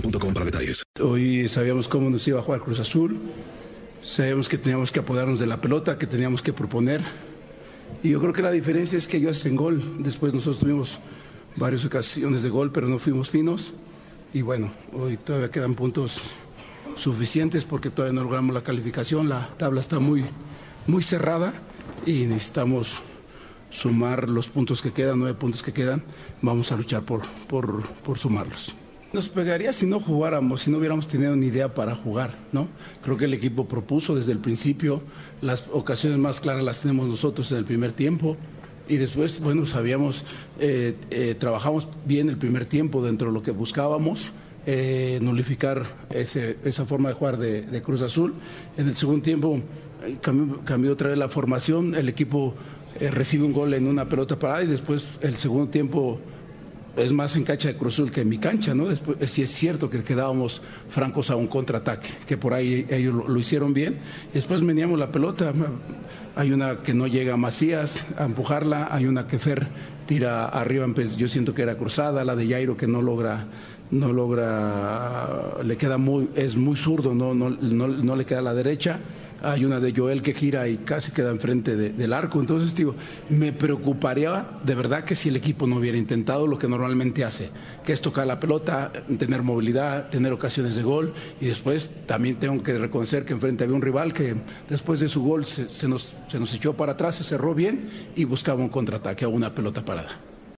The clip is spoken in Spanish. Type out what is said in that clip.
para detalles. Hoy sabíamos cómo nos iba a jugar Cruz Azul, sabíamos que teníamos que apoderarnos de la pelota, que teníamos que proponer. Y yo creo que la diferencia es que ellos hacen gol. Después nosotros tuvimos varias ocasiones de gol, pero no fuimos finos. Y bueno, hoy todavía quedan puntos suficientes porque todavía no logramos la calificación. La tabla está muy, muy cerrada y necesitamos sumar los puntos que quedan, nueve puntos que quedan. Vamos a luchar por, por, por sumarlos. Nos pegaría si no jugáramos, si no hubiéramos tenido ni idea para jugar, ¿no? Creo que el equipo propuso desde el principio, las ocasiones más claras las tenemos nosotros en el primer tiempo y después, bueno, sabíamos, eh, eh, trabajamos bien el primer tiempo dentro de lo que buscábamos, eh, nulificar esa forma de jugar de, de, Cruz Azul. En el segundo tiempo cambió, cambió otra vez la formación, el equipo recibe un gol en una pelota parada y después el segundo tiempo es más en cancha de Cruzul que en mi cancha, ¿no? Después, sí es cierto que quedábamos francos a un contraataque, que por ahí ellos lo, lo, hicieron bien. Después veníamos la pelota, hay una que no llega a Macías a empujarla, hay una que Fer tira arriba, pues yo siento que era cruzada, la de Jairo que no logra no logra, le queda muy, es muy zurdo, no, no, no, no le queda a la derecha. Hay una de Joel que gira y casi queda enfrente de, del arco. Entonces, digo, me preocuparía de verdad que si el equipo no hubiera intentado lo que normalmente hace, que es tocar la pelota, tener movilidad, tener ocasiones de gol. Y después también tengo que reconocer que enfrente había un rival que después de su gol se, se nos, se nos echó para atrás, se cerró bien y buscaba un contraataque o una pelota parada.